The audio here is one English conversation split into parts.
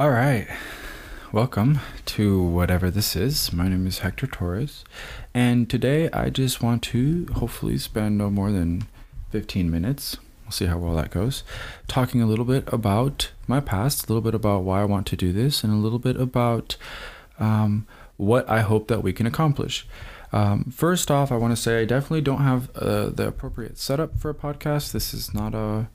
All right. Welcome to whatever this is. My name is Hector Torres, and today I just want to hopefully spend no more than 15 minutes. We'll see how well that goes. Talking a little bit about my past, a little bit about why I want to do this, and a little bit about um, what I hope that we can accomplish. Um, first off, I want to say I definitely don't have uh, the appropriate setup for a podcast. This is not a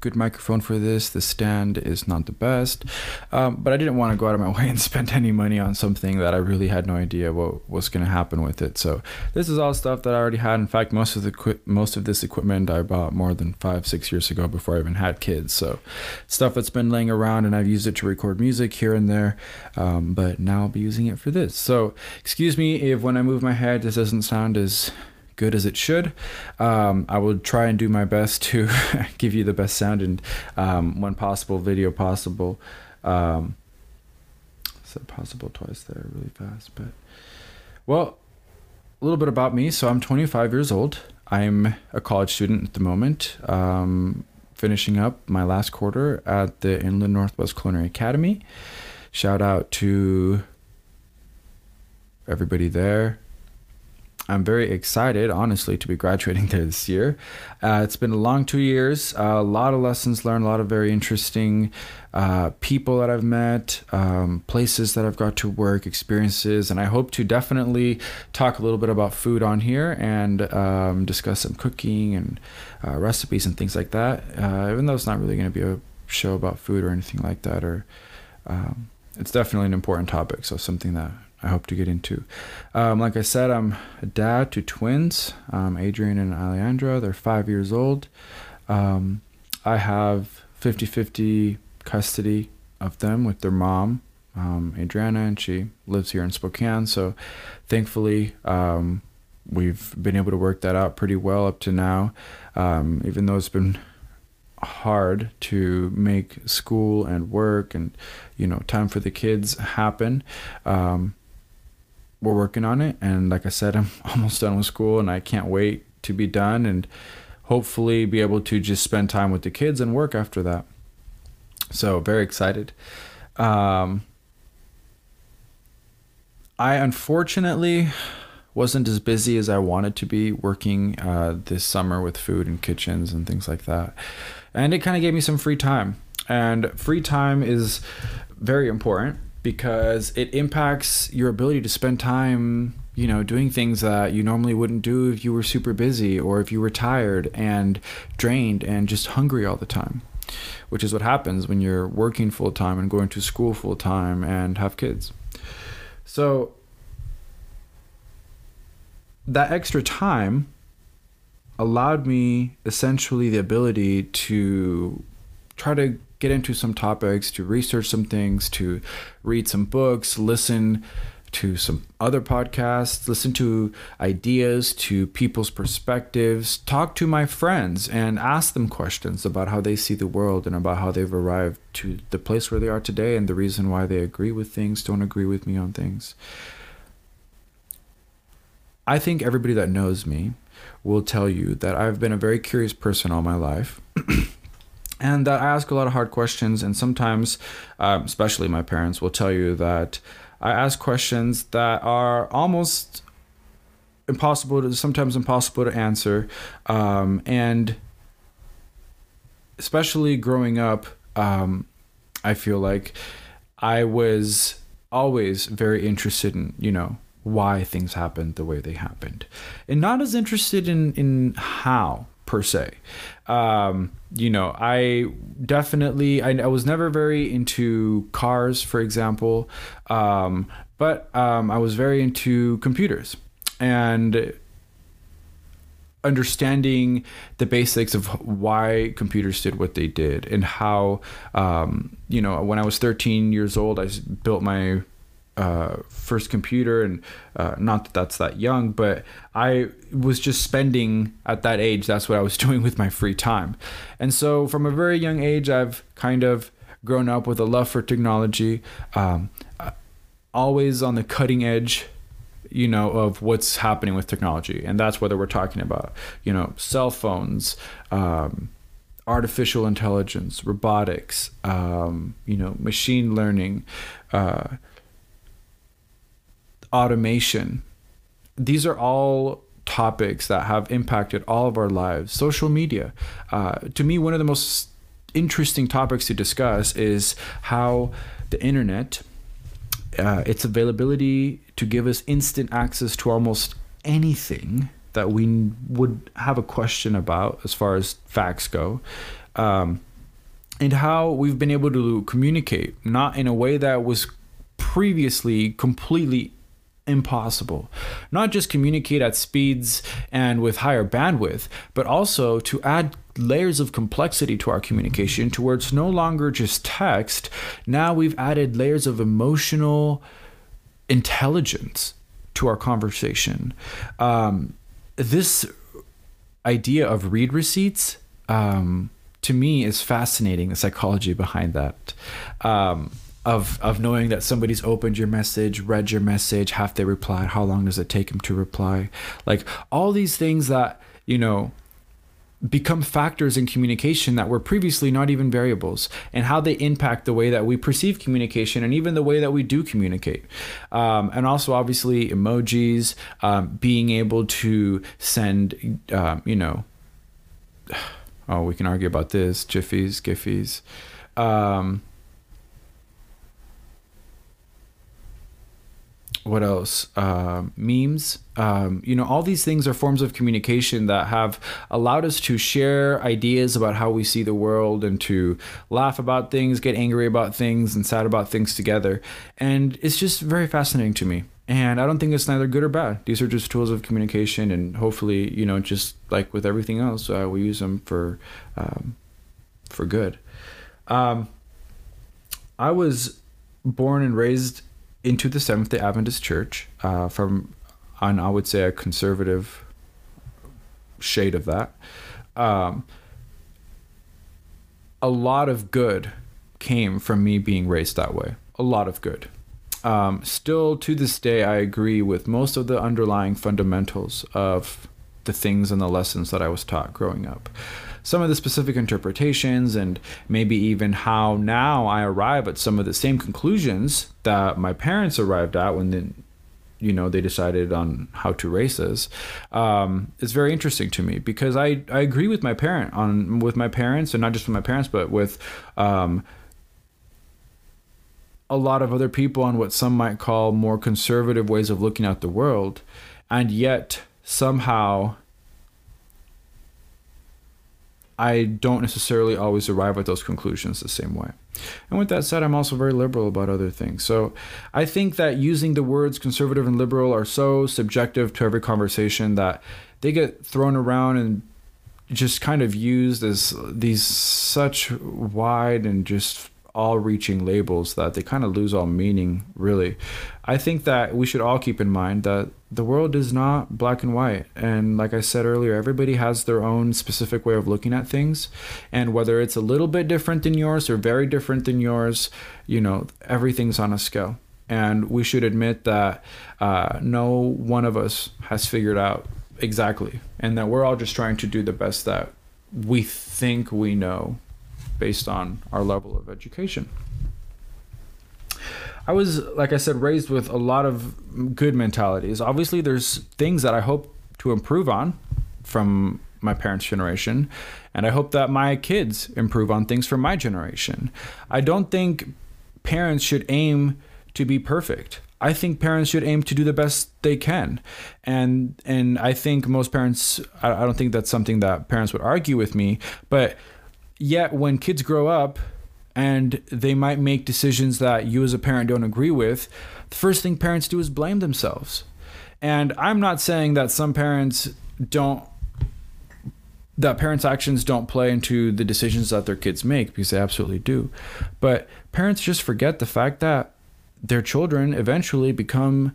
good microphone for this. The stand is not the best, um, but I didn't want to go out of my way and spend any money on something that I really had no idea what was going to happen with it. So this is all stuff that I already had. In fact, most of the most of this equipment I bought more than five six years ago before I even had kids. So stuff that's been laying around, and I've used it to record music here and there. Um, but now I'll be using it for this. So excuse me if when I move my head, this doesn't sound as good as it should. Um, I will try and do my best to give you the best sound and um, when possible, video possible. Um, said possible twice there really fast, but well, a little bit about me. So I'm 25 years old. I'm a college student at the moment. Um, finishing up my last quarter at the Inland Northwest Culinary Academy. Shout out to everybody there. I'm very excited, honestly, to be graduating there this year. Uh, it's been a long two years, uh, a lot of lessons learned, a lot of very interesting uh, people that I've met, um, places that I've got to work, experiences, and I hope to definitely talk a little bit about food on here and um, discuss some cooking and uh, recipes and things like that. Uh, even though it's not really going to be a show about food or anything like that, or um, it's definitely an important topic, so something that I hope to get into. Um, like I said, I'm a dad to twins, um, Adrian and Alejandra. They're five years old. Um, I have 50 50 custody of them with their mom, um, Adriana, and she lives here in Spokane. So thankfully, um, we've been able to work that out pretty well up to now, um, even though it's been hard to make school and work and you know time for the kids happen um, we're working on it. And like I said, I'm almost done with school and I can't wait to be done and hopefully be able to just spend time with the kids and work after that. So, very excited. Um, I unfortunately wasn't as busy as I wanted to be working uh, this summer with food and kitchens and things like that. And it kind of gave me some free time. And free time is very important because it impacts your ability to spend time you know doing things that you normally wouldn't do if you were super busy or if you were tired and drained and just hungry all the time which is what happens when you're working full time and going to school full time and have kids. So that extra time allowed me essentially the ability to try to get into some topics, to research some things, to read some books, listen to some other podcasts, listen to ideas, to people's perspectives, talk to my friends and ask them questions about how they see the world and about how they've arrived to the place where they are today and the reason why they agree with things, don't agree with me on things. I think everybody that knows me will tell you that I've been a very curious person all my life. and that I ask a lot of hard questions. And sometimes, um, especially my parents, will tell you that I ask questions that are almost impossible to sometimes impossible to answer. Um, and especially growing up, um, I feel like I was always very interested in, you know, why things happened the way they happened, and not as interested in in how per se. Um, you know, I definitely I, I, was never very into cars, for example, um, but um, I was very into computers and understanding the basics of why computers did what they did and how um, you know when i was 13 years old i built my uh, first computer, and uh, not that that's that young, but I was just spending at that age. That's what I was doing with my free time, and so from a very young age, I've kind of grown up with a love for technology, um, always on the cutting edge you know of what's happening with technology and that's whether we're talking about you know cell phones um, artificial intelligence, robotics, um, you know, machine learning, uh, automation. These are all topics that have impacted all of our lives. Social media. Uh, to me, one of the most interesting topics to discuss is how the internet, uh, its availability to give us instant access to almost anything that we would have a question about as far as facts go. Um, and how we've been able to communicate, not in a way that was previously completely impossible. Not just communicate at speeds and with higher bandwidth, but also to add layers of complexity to our communication to where it's no longer just text. Now we've added layers of emotional intelligence to our conversation. Um, this idea of read receipts um, to me is fascinating. The psychology behind that. Um, of of knowing that somebody's opened your message, read your message, have they replied, how long does it take them to reply? Like all these things that, you know, become factors in communication that were previously not even variables and how they impact the way that we perceive communication and even the way that we do communicate. Um, and also obviously emojis um, being able to send um, you know oh we can argue about this jiffies giffies. Um, what else? Uh, memes. Um, you know all these things are forms of communication that have allowed us to share ideas about how we see the world and to laugh about things get angry about things and sad about things together. And it's just very fascinating to me. And i don't think it's neither good or bad. These are just tools of communication and hopefully you know just like with everything else uh, we use them for um, for good. Um, i was born and raised into the Seventh day Adventist Church uh, from, on I would say, a conservative shade of that. Um, a lot of good came from me being raised that way. A lot of good. Um, still to this day, I agree with most of the underlying fundamentals of the things and the lessons that I was taught growing up some of the specific interpretations and maybe even how now I arrive at some of the same conclusions that my parents arrived at when you know they decided on how to us um, is very interesting to me because I, I agree with my parent on with my parents and not just with my parents but with um, a lot of other people on what some might call more conservative ways of looking at the world. And yet somehow I don't necessarily always arrive at those conclusions the same way. And with that said, I'm also very liberal about other things. So I think that using the words conservative and liberal are so subjective to every conversation that they get thrown around and just kind of used as these such wide and just all reaching labels that they kind of lose all meaning, really. I think that we should all keep in mind that the world is not black and white. And like I said earlier, everybody has their own specific way of looking at things. And whether it's a little bit different than yours or very different than yours, you know, everything's on a scale. And we should admit that uh, no one of us has figured out exactly, and that we're all just trying to do the best that we think we know based on our level of education. I was, like I said, raised with a lot of good mentalities. Obviously, there's things that I hope to improve on from my parents' generation, and I hope that my kids improve on things from my generation. I don't think parents should aim to be perfect. I think parents should aim to do the best they can, and and I think most parents. I, I don't think that's something that parents would argue with me, but Yet when kids grow up and they might make decisions that you as a parent don't agree with, the first thing parents do is blame themselves. And I'm not saying that some parents don't that parents' actions don't play into the decisions that their kids make because they absolutely do. But parents just forget the fact that their children eventually become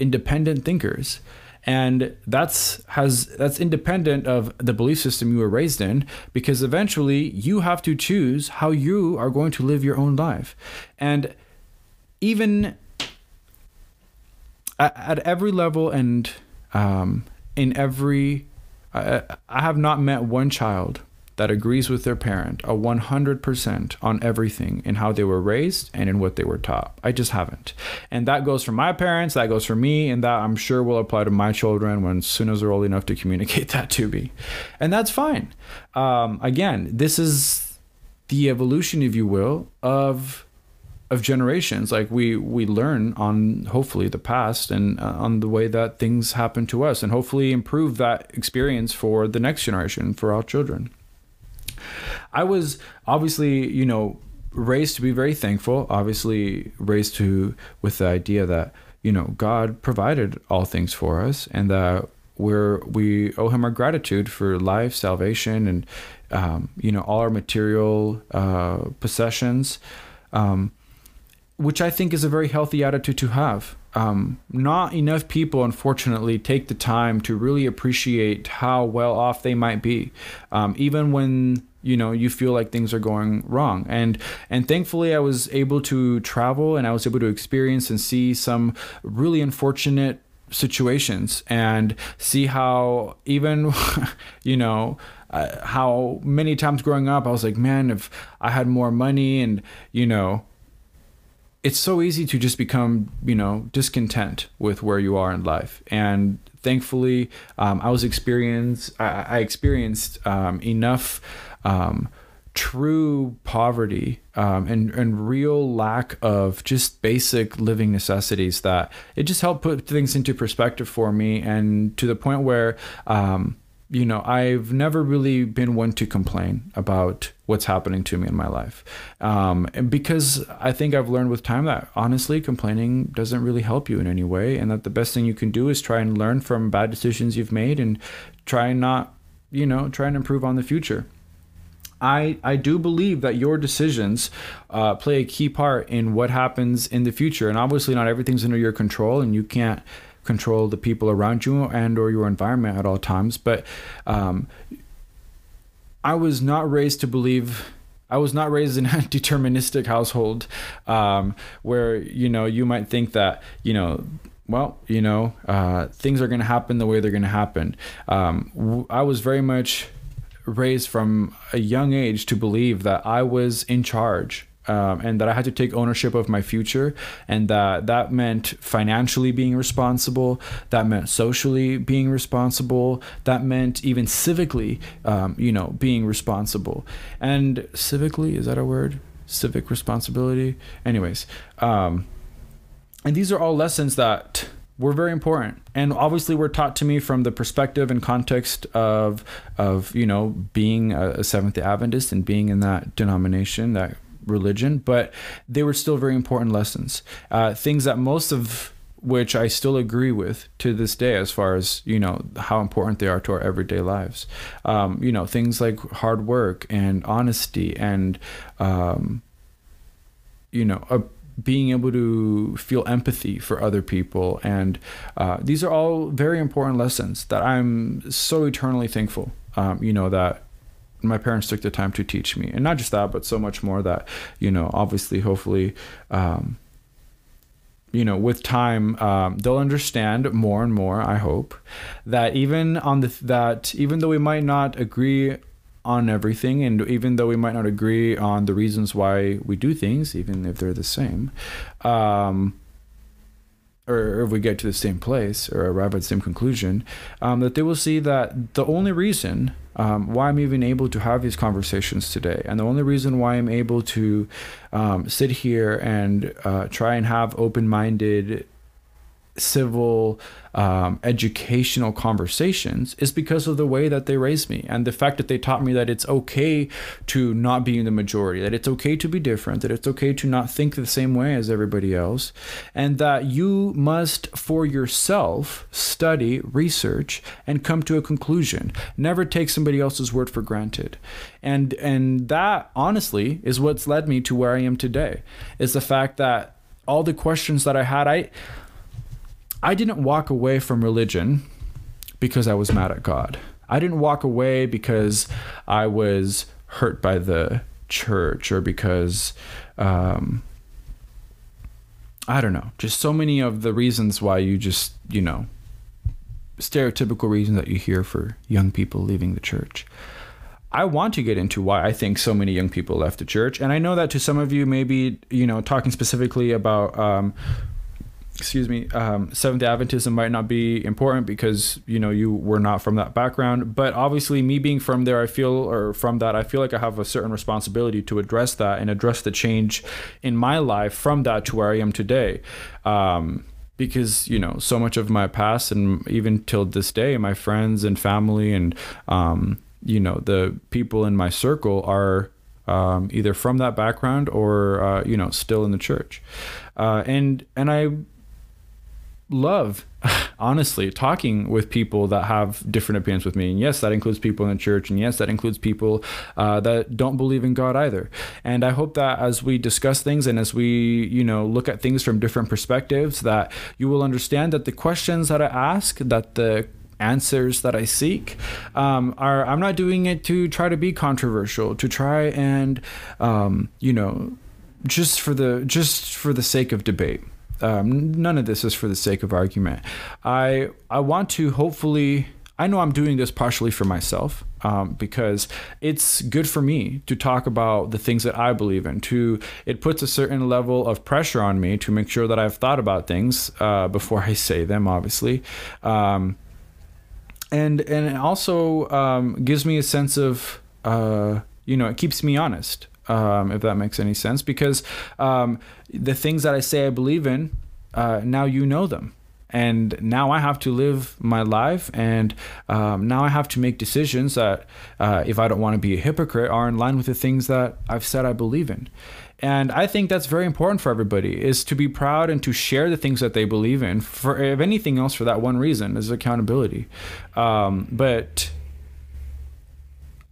independent thinkers and that's has that's independent of the belief system you were raised in because eventually you have to choose how you are going to live your own life. And even at, at every level and um, in every I, I have not met one child that agrees with their parent a 100% on everything in how they were raised and in what they were taught. I just haven't. And that goes for my parents, that goes for me, and that I'm sure will apply to my children when soon as they're old enough to communicate that to me. And that's fine. Um, again, this is the evolution, if you will, of of generations like we we learn on hopefully the past and uh, on the way that things happen to us and hopefully improve that experience for the next generation for our children i was obviously you know raised to be very thankful obviously raised to with the idea that you know god provided all things for us and that we're we owe him our gratitude for life salvation and um, you know all our material uh, possessions um, which I think is a very healthy attitude to have. Um, not enough people, unfortunately, take the time to really appreciate how well off they might be, um, even when you know you feel like things are going wrong. And and thankfully, I was able to travel and I was able to experience and see some really unfortunate situations and see how even you know uh, how many times growing up I was like, man, if I had more money and you know it's so easy to just become you know discontent with where you are in life. And thankfully um, i was experienced i, I experienced um, enough um, true poverty um, and and real lack of just basic living necessities that it just helped put things into perspective for me and to the point where um, you know, I've never really been one to complain about what's happening to me in my life. Um, and because I think I've learned with time that honestly, complaining doesn't really help you in any way. And that the best thing you can do is try and learn from bad decisions you've made and try and not, you know, try and improve on the future. I, I do believe that your decisions uh, play a key part in what happens in the future. And obviously, not everything's under your control, and you can't control the people around you and or your environment at all times but um, i was not raised to believe I was not raised in a deterministic household um, where you know you might think that you know well you know uh, things are going to happen the way they're going to happen. Um, I was very much raised from a young age to believe that I was in charge um, and that I had to take ownership of my future, and that that meant financially being responsible, that meant socially being responsible, that meant even civically, um, you know, being responsible. And civically is that a word? Civic responsibility. Anyways, um, and these are all lessons that were very important and obviously were taught to me from the perspective and context of of you know being a, a seventh adventist and being in that denomination that religion, but they were still very important lessons. Uh, things that most of which I still agree with to this day, as far as you know how important they are to our everyday lives. Um, you know things like hard work and honesty and um, you know a, being able to feel empathy for other people, and uh, these are all very important lessons that I'm so eternally thankful. Um, you know that my parents took the time to teach me. And not just that but so much more that you know obviously hopefully um, you know with time um, they'll understand more and more i hope that even on the that even though we might not agree on everything and even though we might not agree on the reasons why we do things even if they're the same um, or if we get to the same place or arrive at the same conclusion, um, that they will see that the only reason um, why I'm even able to have these conversations today, and the only reason why I'm able to um, sit here and uh, try and have open minded civil um, educational conversations is because of the way that they raised me and the fact that they taught me that it's okay to not be in the majority that it's okay to be different that it's okay to not think the same way as everybody else and that you must for yourself study research and come to a conclusion. Never take somebody else's word for granted. And and that honestly is what's led me to where I am today is the fact that all the questions that I had I I didn't walk away from religion because I was mad at God. I didn't walk away because I was hurt by the church or because um, I don't know, just so many of the reasons why you just, you know, stereotypical reasons that you hear for young people leaving the church. I want to get into why I think so many young people left the church. And I know that to some of you, maybe, you know, talking specifically about, um, excuse me, um, Seventh Adventism might not be important because, you know, you were not from that background. But obviously, me being from there, I feel, or from that, I feel like I have a certain responsibility to address that and address the change in my life from that to where I am today. Um, because you know so much of my past and even till this day my friends and family and um, you know the people in my circle are um, either from that background or uh, you know still in the church uh, and and i love honestly talking with people that have different opinions with me. And yes that includes people in the church. And yes that includes people uh, that don't believe in god either. And i hope that as we discuss things and as we you know look at things from different perspectives that you will understand that the questions that i ask that the answers that I seek um, are I'm not doing it to try to be controversial, to try and um, you know just for the just for the sake of debate. Um, none of this is for the sake of argument. I I want to hopefully. I know I'm doing this partially for myself um, because it's good for me to talk about the things that I believe in. To it puts a certain level of pressure on me to make sure that I've thought about things uh, before I say them. Obviously, um, and and it also um, gives me a sense of uh, you know it keeps me honest um, if that makes any sense because um, the things that I say I believe in uh, now you know them and now I have to live my life, and um, now I have to make decisions that, uh, if I don't want to be a hypocrite, are in line with the things that I've said I believe in. And I think that's very important for everybody is to be proud and to share the things that they believe in. For if anything else, for that one reason is accountability. Um, but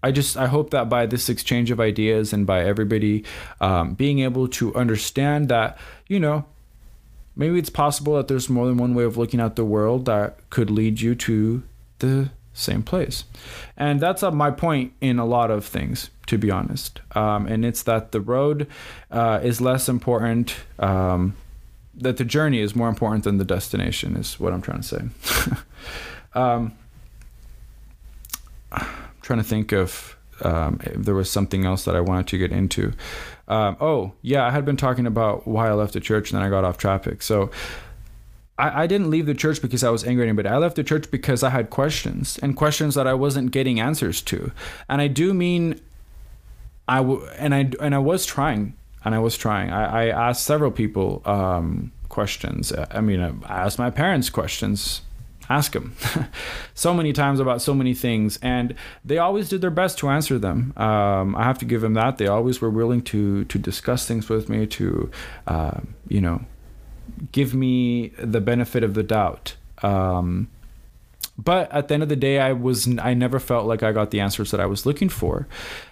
I just I hope that by this exchange of ideas and by everybody um, being able to understand that you know maybe it's possible that there's more than one way of looking at the world that could lead you to the same place. And that's my point in a lot of things, to be honest. Um, and it's that the road uh, is less important, um, that the journey is more important than the destination, is what I'm trying to say. um, trying to think of um, if there was something else that I wanted to get into. Um, oh, yeah, I had been talking about why I left the church and then I got off topic. So, I, I didn't leave the church because I was angry but I left the church because I had questions and questions that I wasn't getting answers to. And I do mean I w- and I and I was trying and I was trying. I, I asked several people um, questions. I mean, I asked my parents questions. Ask them so many times about so many things, and they always did their best to answer them. Um, I have to give them that. They always were willing to to discuss things with me, to uh, you know give me the benefit of the doubt. Um, but at the end of the day, I was I never felt like I got the answers that I was looking for,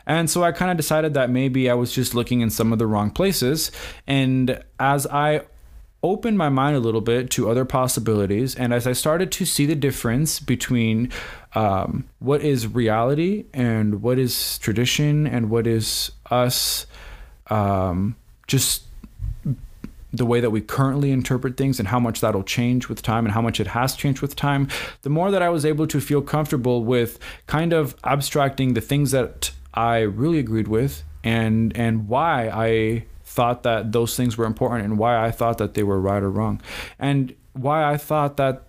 and so I kind of decided that maybe I was just looking in some of the wrong places. And as I opened my mind a little bit to other possibilities, and as I started to see the difference between um, what is reality and what is tradition and what is us, um, just the way that we currently interpret things and how much that'll change with time and how much it has changed with time, the more that I was able to feel comfortable with kind of abstracting the things that I really agreed with and and why I thought that those things were important and why I thought that they were right or wrong. And why I thought that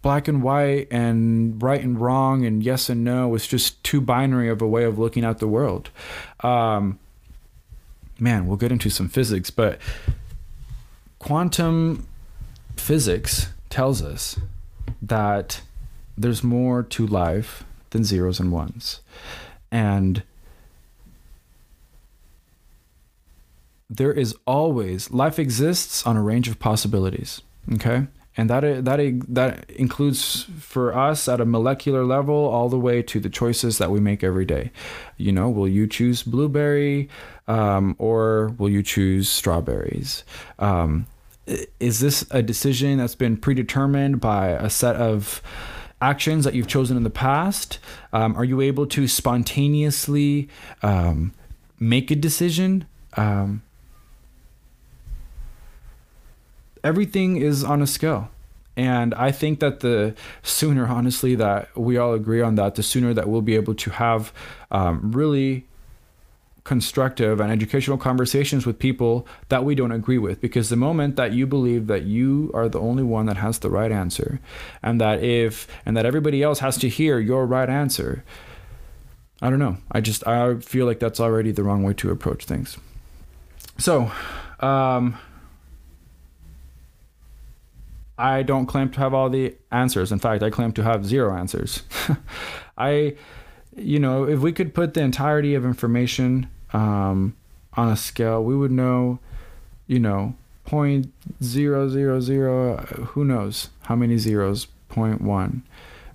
black and white and right and wrong and yes and no was just too binary of a way of looking at the world. Um, man, we'll get into some physics, but quantum physics tells us that there's more to life than zeros and ones. And there is always life exists on a range of possibilities, okay? and that that that includes for us at a molecular level all the way to the choices that we make every day. You know, will you choose blueberry um, or will you choose strawberries? Um, is this a decision that's been predetermined by a set of actions that you've chosen in the past? Um, are you able to spontaneously um, make a decision? Um, everything is on a scale And I think that the sooner, honestly, that we all agree on that, the sooner that we'll be able to have um, really constructive and educational conversations with people that we don't agree with. Because the moment that you believe that you are the only one that has the right answer, and that if, and that everybody else has to hear your right answer, I don't know. I just, I feel like that's already the wrong way to approach things. So, um, I don't claim to have all the answers. In fact, I claim to have zero answers. I, you know, if we could put the entirety of information um, on a scale, we would know, you know, point zero zero zero. Who knows how many zeros? Point one,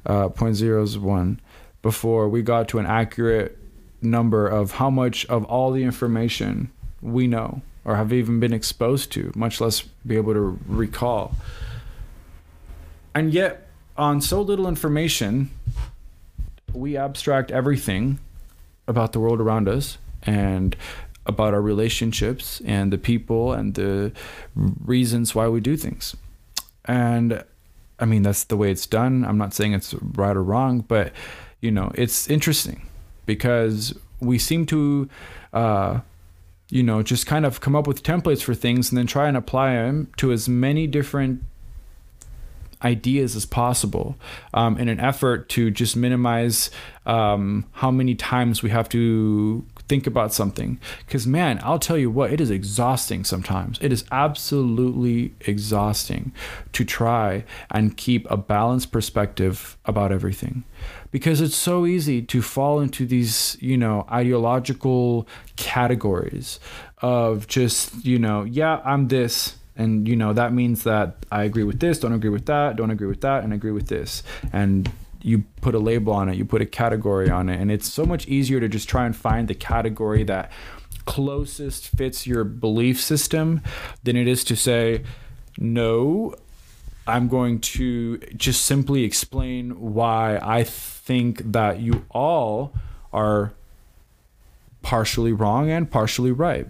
uh, point zeros one, before we got to an accurate number of how much of all the information we know or have even been exposed to, much less be able to recall. And yet, on so little information, we abstract everything about the world around us and about our relationships and the people and the reasons why we do things. And I mean, that's the way it's done. I'm not saying it's right or wrong, but you know, it's interesting because we seem to, uh, you know, just kind of come up with templates for things and then try and apply them to as many different ideas as possible um, in an effort to just minimize um, how many times we have to think about something. Because, man, I'll tell you what, it is exhausting sometimes. It is absolutely exhausting to try and keep a balanced perspective about everything. Because it's so easy to fall into these, you know, ideological categories of just, you know, yeah, I'm this and you know that means that i agree with this don't agree with that don't agree with that and agree with this. And you put a label on it you put a category on it and it's so much easier to just try and find the category that closest fits your belief system than it is to say no i'm going to just simply explain why i think that you all are partially wrong and partially right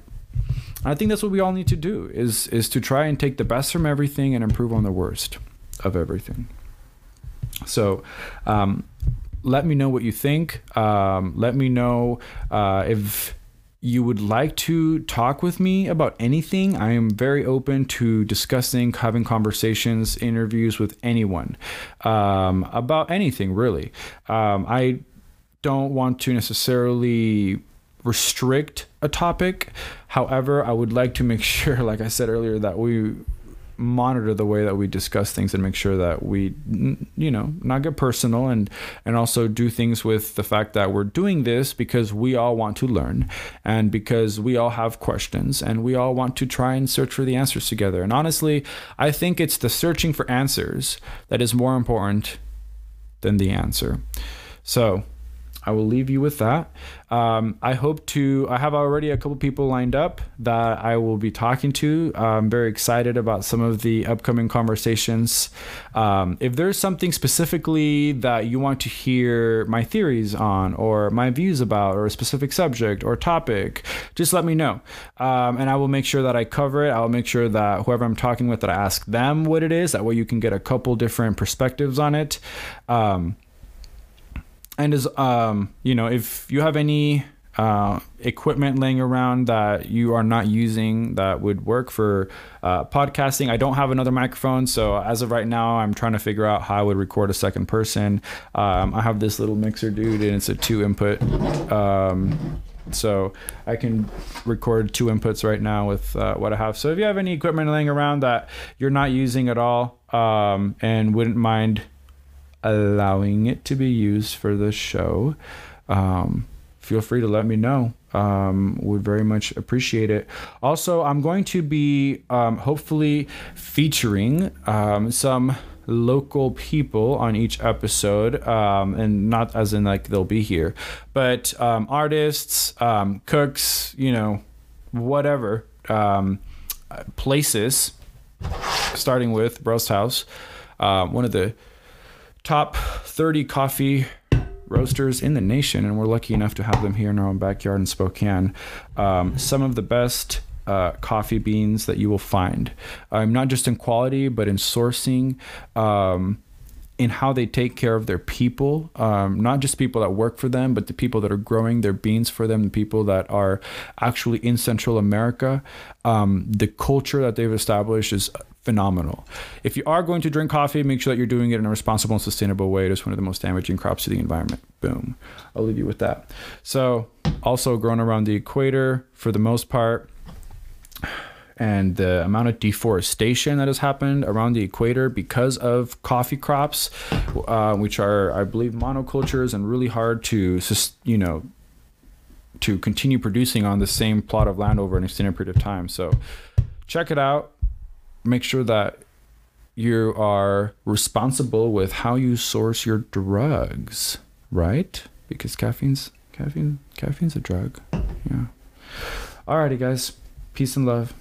I think that's what we all need to do is is to try and take the best from everything and improve on the worst of everything. So, um, let me know what you think. Um, let me know uh, if you would like to talk with me about anything. I am very open to discussing, having conversations, interviews with anyone um, about anything really. Um, I don't want to necessarily restrict a topic. However, I would like to make sure, like I said earlier, that we monitor the way that we discuss things and make sure that we you know not get personal and and also do things with the fact that we're doing this because we all want to learn and because we all have questions and we all want to try and search for the answers together and honestly i think it's the searching for answers that is more important than the answer so I will leave you with that. Um, I hope to. I have already a couple people lined up that I will be talking to. I'm very excited about some of the upcoming conversations. Um, if there's something specifically that you want to hear my theories on, or my views about, or a specific subject or topic, just let me know, um, and I will make sure that I cover it. I will make sure that whoever I'm talking with, that I ask them what it is. That way, you can get a couple different perspectives on it. Um, and is um you know if you have any uh, equipment laying around that you are not using that would work for uh, podcasting. I don't have another microphone, so as of right now, I'm trying to figure out how I would record a second person. Um, I have this little mixer, dude, and it's a two input. Um, so I can record two inputs right now with uh, what I have. So if you have any equipment laying around that you're not using at all um, and wouldn't mind allowing it to be used for the show, um, feel free to let me know. Um, would very much appreciate it. Also, I'm going to be um, hopefully featuring um, some local people on each episode, um, and not as in like they'll be here, but um, artists, um, cooks, you know, whatever um, places. Starting with Roast House, uh, one of the top 30 coffee roasters in the nation, and we're lucky enough to have them here in our own backyard in Spokane. Um, some of the best uh, coffee beans that you will find, um, not just in quality, but in sourcing. Um, in how they take care of their people, um, not just people that work for them, but the people that are growing their beans for them, the people that are actually in Central America. Um, the culture that they've established is phenomenal. If you are going to drink coffee, make sure that you're doing it in a responsible and sustainable way. It is one of the most damaging crops to the environment. Boom. I'll leave you with that. So, also grown around the equator for the most part and the amount of deforestation that has happened around the equator because of coffee crops, uh, which are, I believe, monocultures and really hard to, you know, to continue producing on the same plot of land over an extended period of time. So, check it out. Make sure that you are responsible with how you source your drugs, right? Because caffeine's caffeine caffeine's a drug. Yeah. Alrighty, guys. Peace and love.